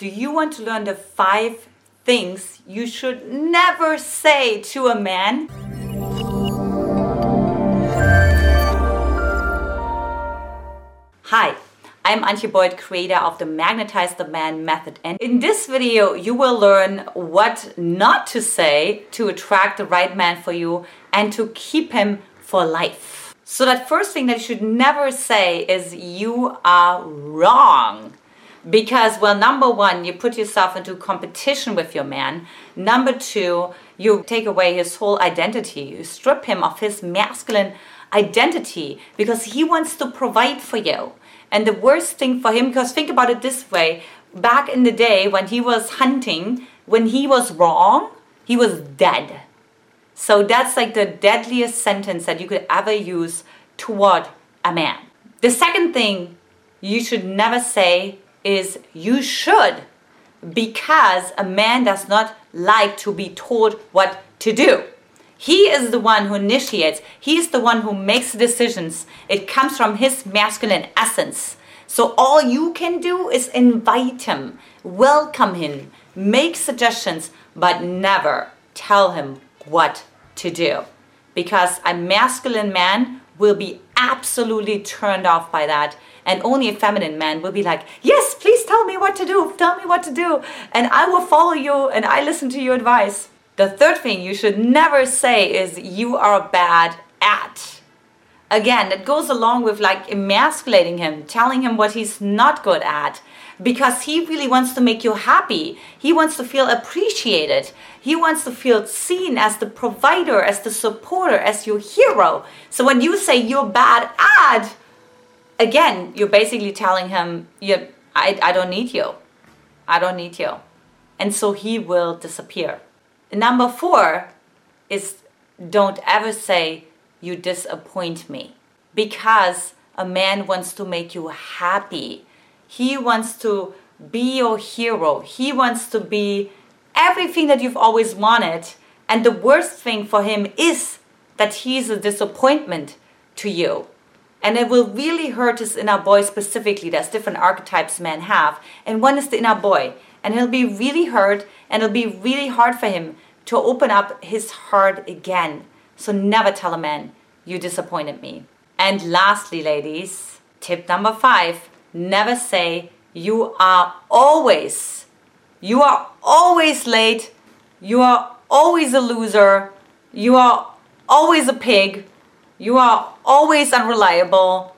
Do you want to learn the five things you should never say to a man? Hi, I'm Antia Boyd, creator of the Magnetize the Man method. And in this video, you will learn what not to say to attract the right man for you and to keep him for life. So, that first thing that you should never say is, You are wrong. Because, well, number one, you put yourself into competition with your man. Number two, you take away his whole identity. You strip him of his masculine identity because he wants to provide for you. And the worst thing for him, because think about it this way back in the day when he was hunting, when he was wrong, he was dead. So that's like the deadliest sentence that you could ever use toward a man. The second thing you should never say is you should, because a man does not like to be told what to do. He is the one who initiates, he is the one who makes decisions. It comes from his masculine essence. So all you can do is invite him, welcome him, make suggestions, but never tell him what to do. Because a masculine man will be absolutely turned off by that. And only a feminine man will be like, Yes, please tell me what to do. Tell me what to do. And I will follow you and I listen to your advice. The third thing you should never say is you are bad at. Again, it goes along with like emasculating him, telling him what he's not good at, because he really wants to make you happy. He wants to feel appreciated. He wants to feel seen as the provider, as the supporter, as your hero. So when you say you're bad at, again, you're basically telling him, you, I, I don't need you. I don't need you. And so he will disappear. Number four is don't ever say, You disappoint me. Because a man wants to make you happy. He wants to be your hero. He wants to be everything that you've always wanted. And the worst thing for him is that he's a disappointment to you. And it will really hurt his inner boy specifically. There's different archetypes men have. And one is the inner boy. And he'll be really hurt and it'll be really hard for him to open up his heart again. So never tell a man, you disappointed me. And lastly, ladies, tip number five never say, you are always, you are always late, you are always a loser, you are always a pig, you are always unreliable.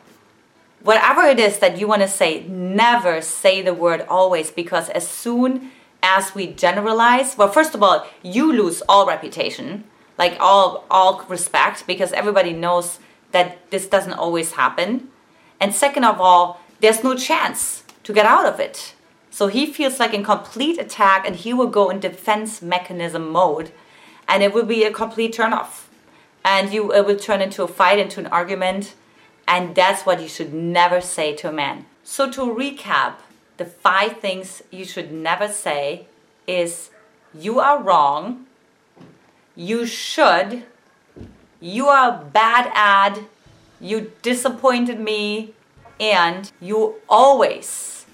Whatever it is that you want to say, never say the word always because as soon as we generalize, well, first of all, you lose all reputation, like all all respect, because everybody knows that this doesn't always happen. And second of all, there's no chance to get out of it. So he feels like in complete attack and he will go in defense mechanism mode and it will be a complete turnoff. And you it will turn into a fight, into an argument, and that's what you should never say to a man. So to recap, the five things you should never say is you are wrong, you should, you are bad at, you disappointed me, and you always.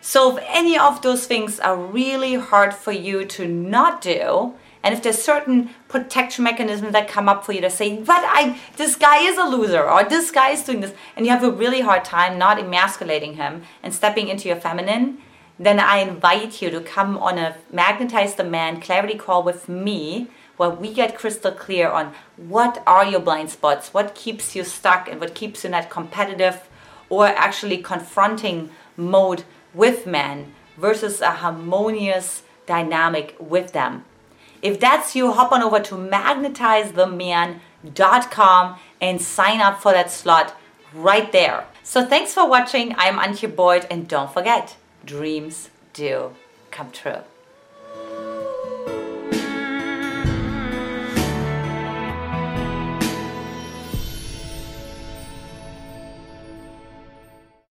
So, if any of those things are really hard for you to not do, and if there's certain protection mechanisms that come up for you to say, but I this guy is a loser or this guy is doing this, and you have a really hard time not emasculating him and stepping into your feminine, then I invite you to come on a Magnetize the Man clarity call with me where we get crystal clear on what are your blind spots, what keeps you stuck and what keeps you that competitive or actually confronting mode with men versus a harmonious dynamic with them. If that's you, hop on over to magnetizetheman.com and sign up for that slot right there. So thanks for watching. I'm Antia Boyd and don't forget, dreams do come true.